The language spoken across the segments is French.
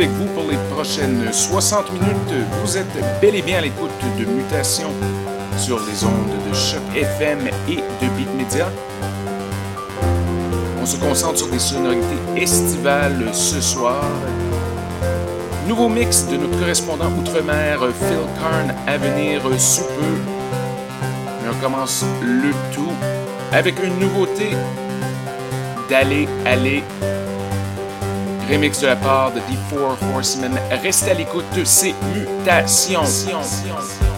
Avec vous pour les prochaines 60 minutes. Vous êtes bel et bien à l'écoute de Mutation sur les ondes de Choc FM et de Beat Media. On se concentre sur des sonorités estivales ce soir. Nouveau mix de notre correspondant outre-mer Phil Karn à venir sous peu. Mais on commence le tout avec une nouveauté d'aller aller remix de la part de The Four Horsemen. Restez à l'écoute, c'est Mutation. C'était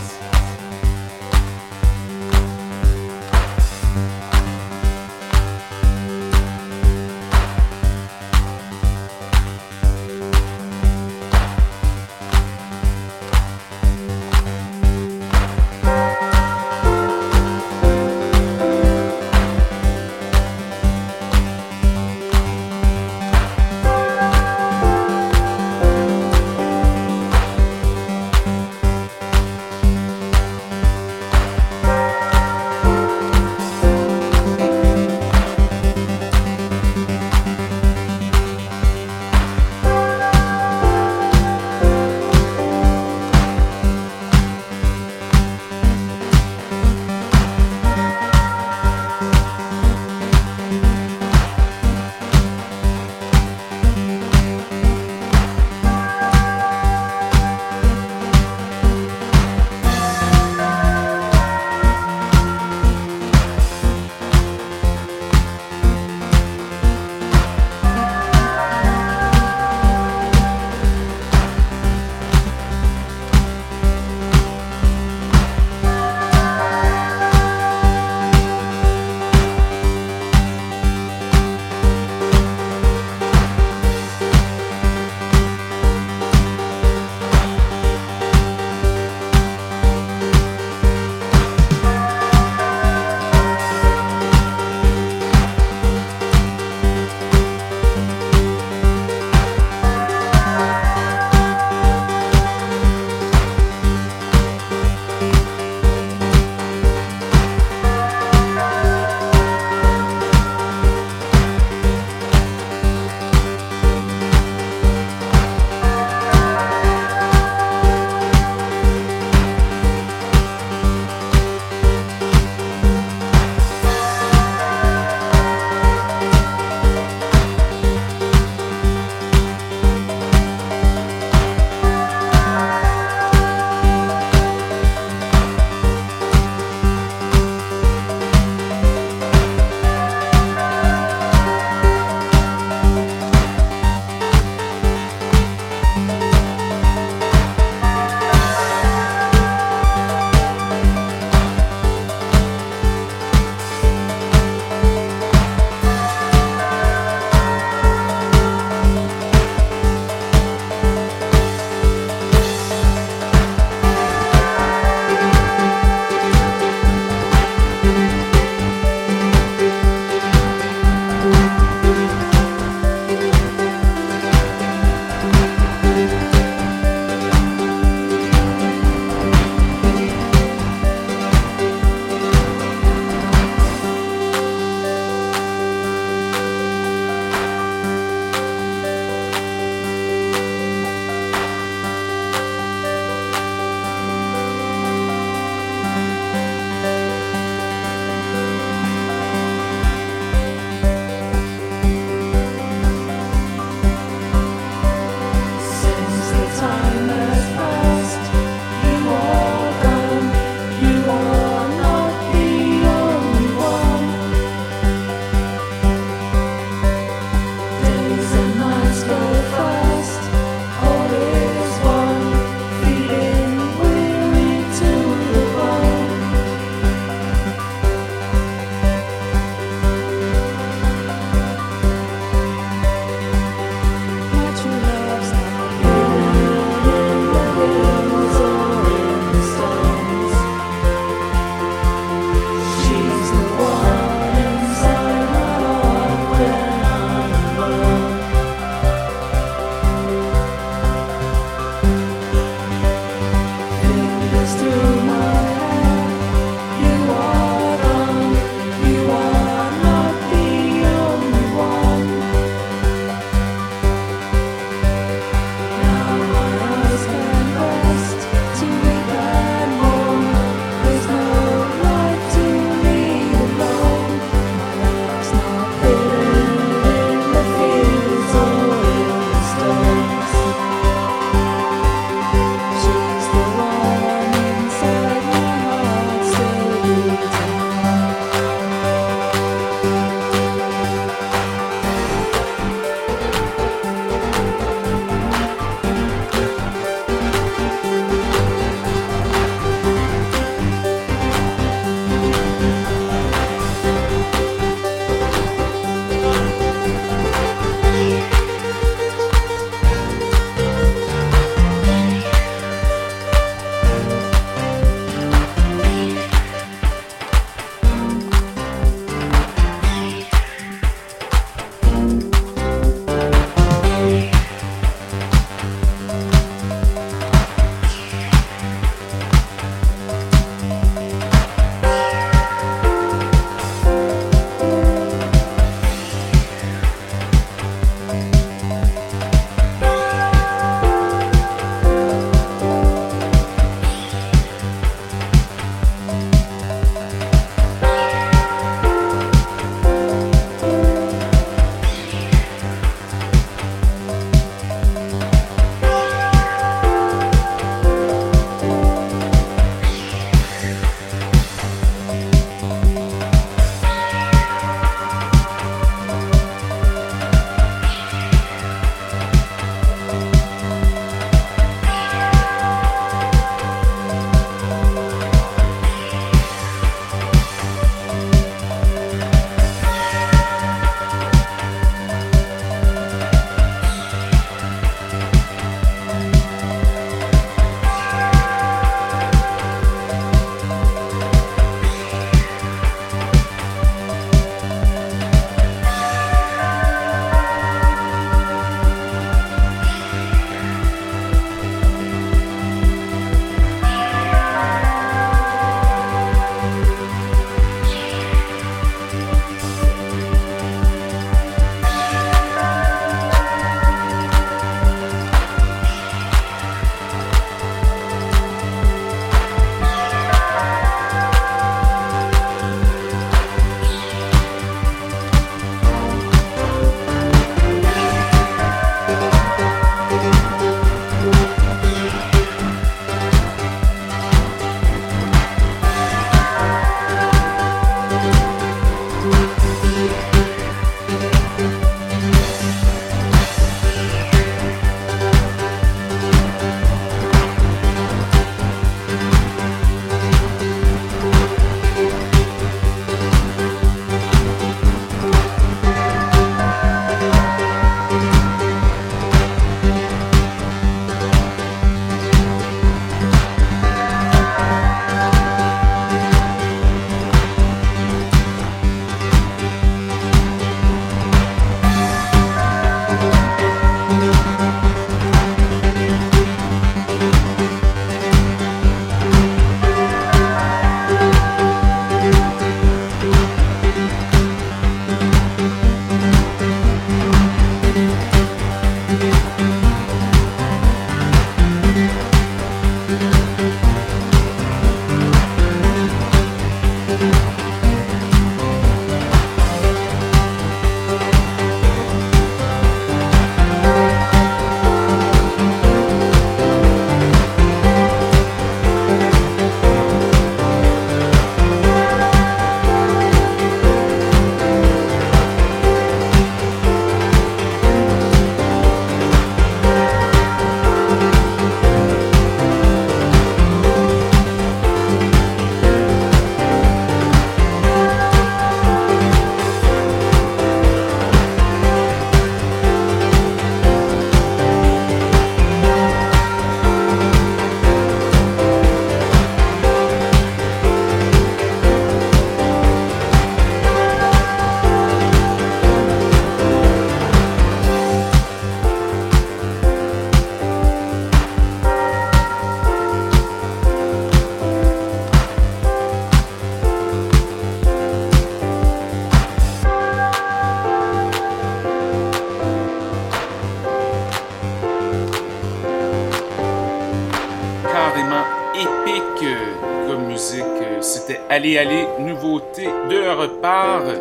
Allez, allez, nouveauté de repart.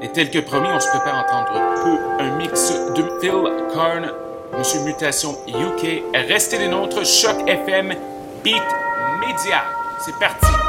Et tel que promis, on se prépare à entendre pour un mix de Phil Karn, Monsieur Mutation UK. Restez les nôtres, Choc FM, Beat Media. C'est parti.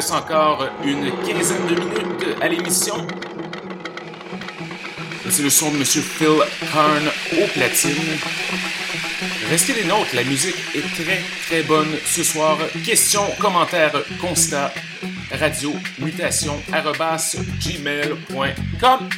Reste encore une quinzaine de minutes à l'émission. C'est le son de Monsieur Phil Karn au platine. Restez les nôtres, la musique est très très bonne ce soir. Questions, commentaires, constats, radio, mutation, gmail.com.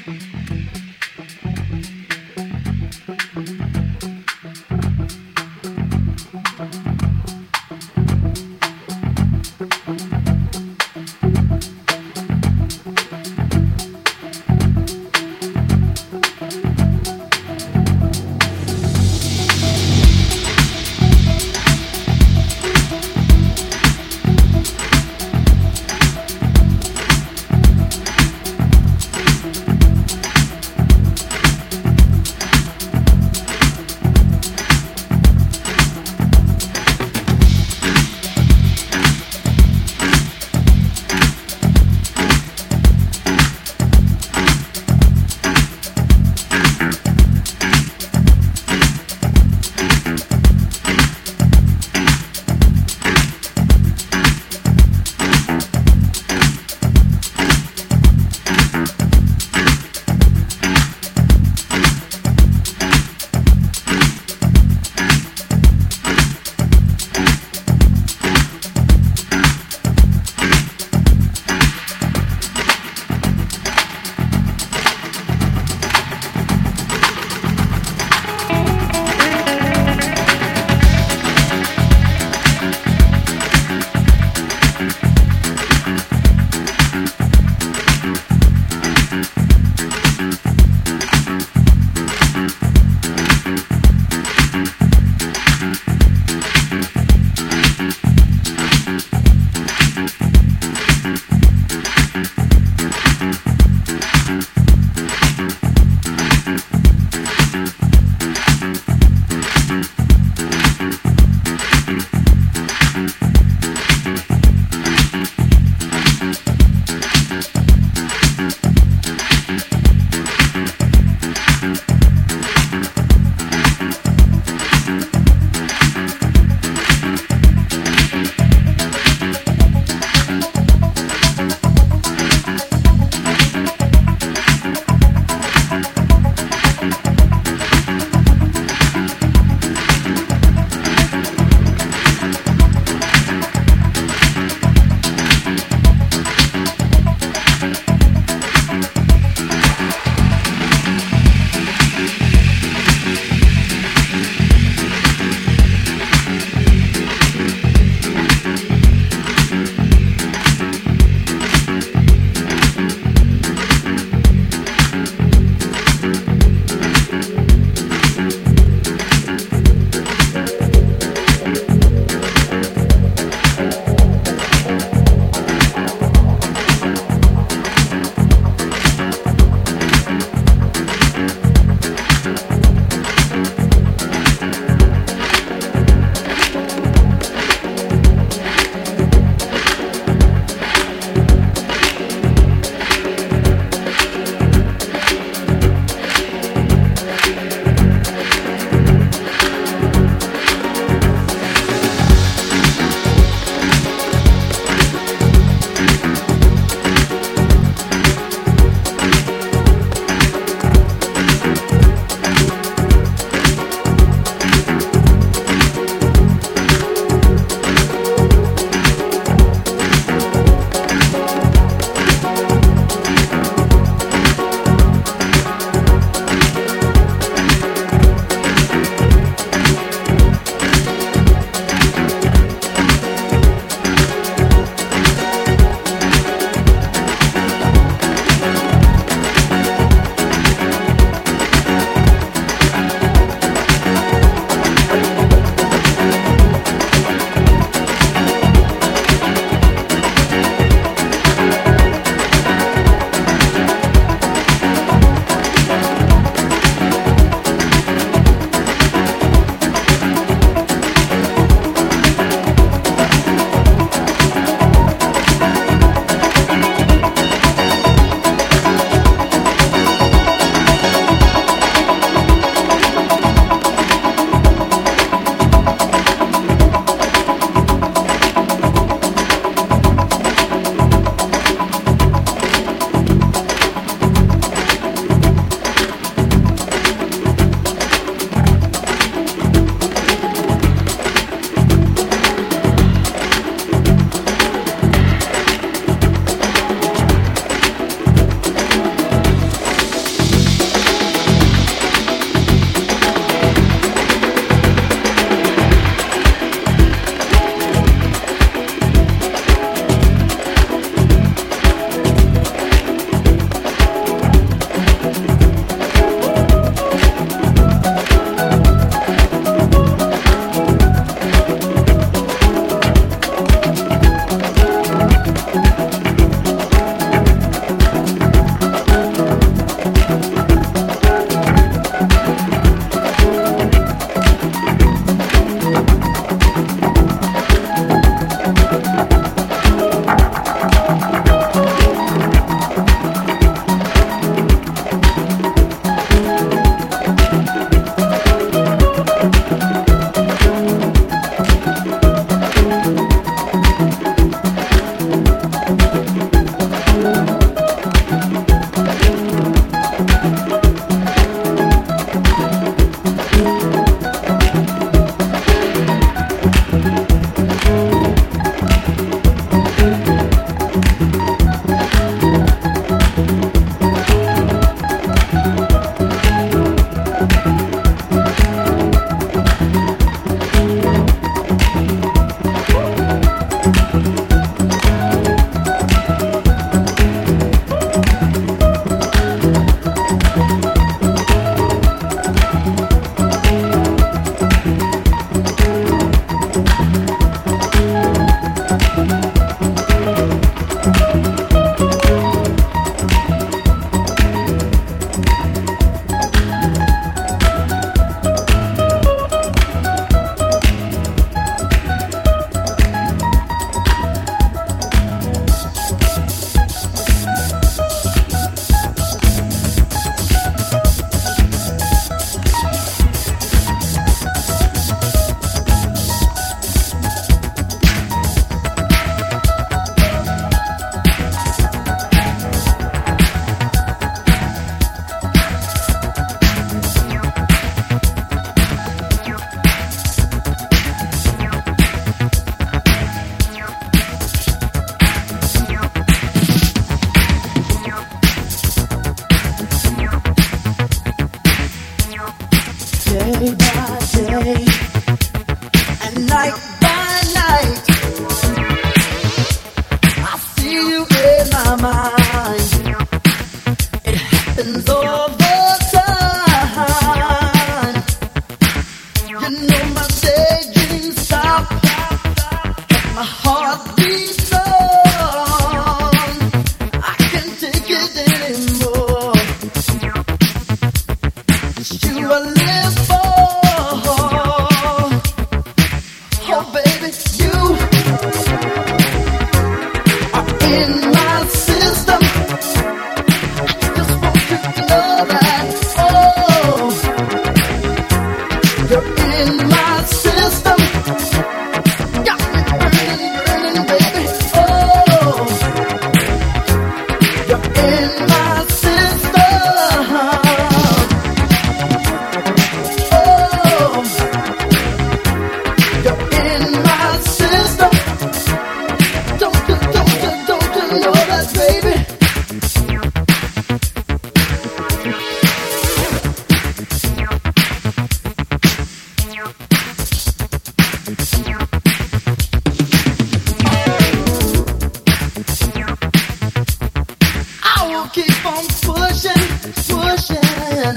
on pushing, pushing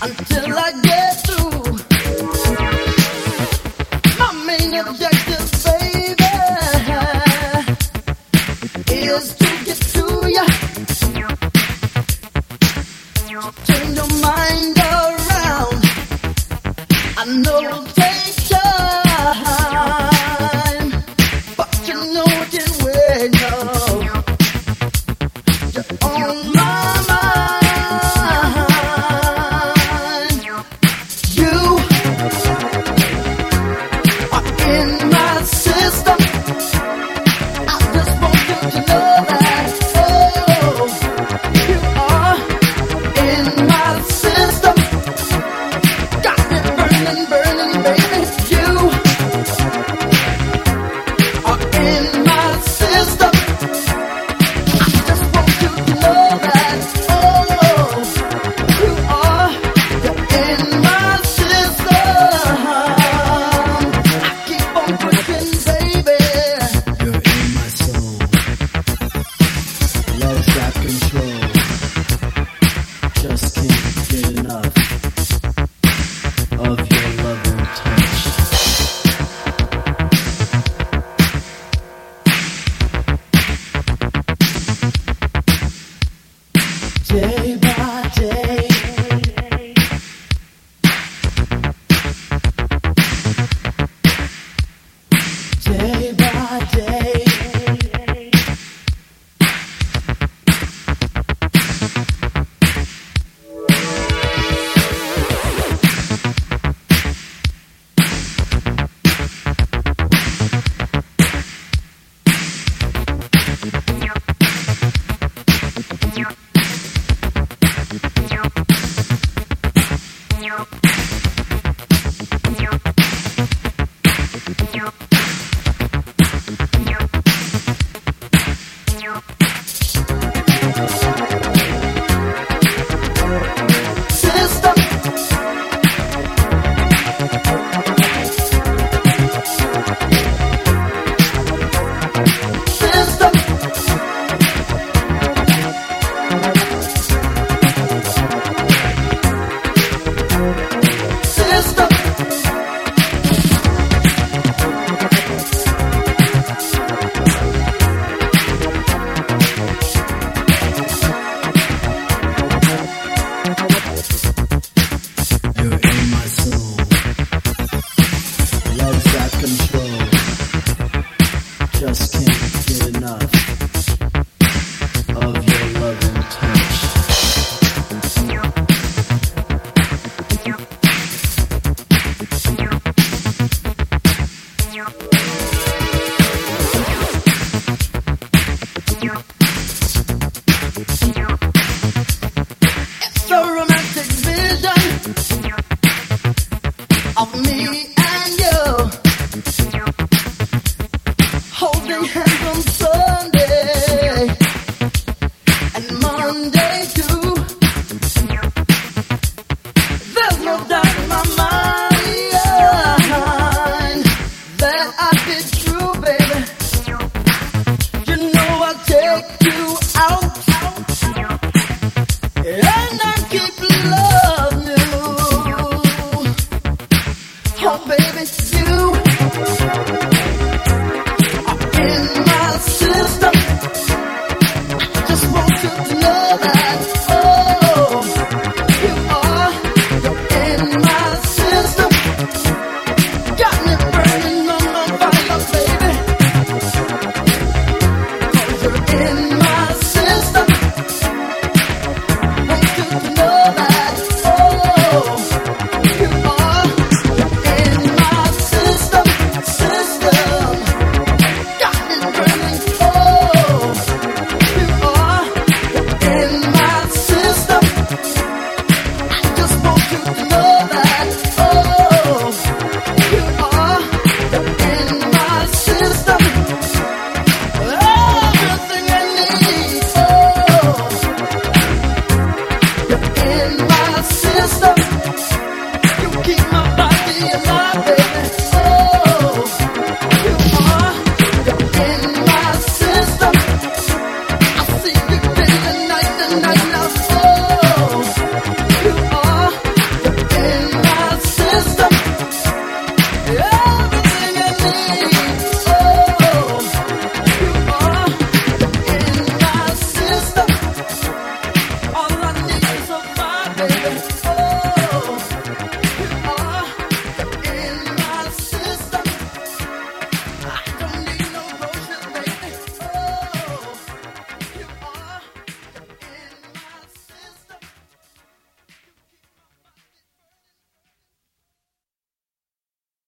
until I get.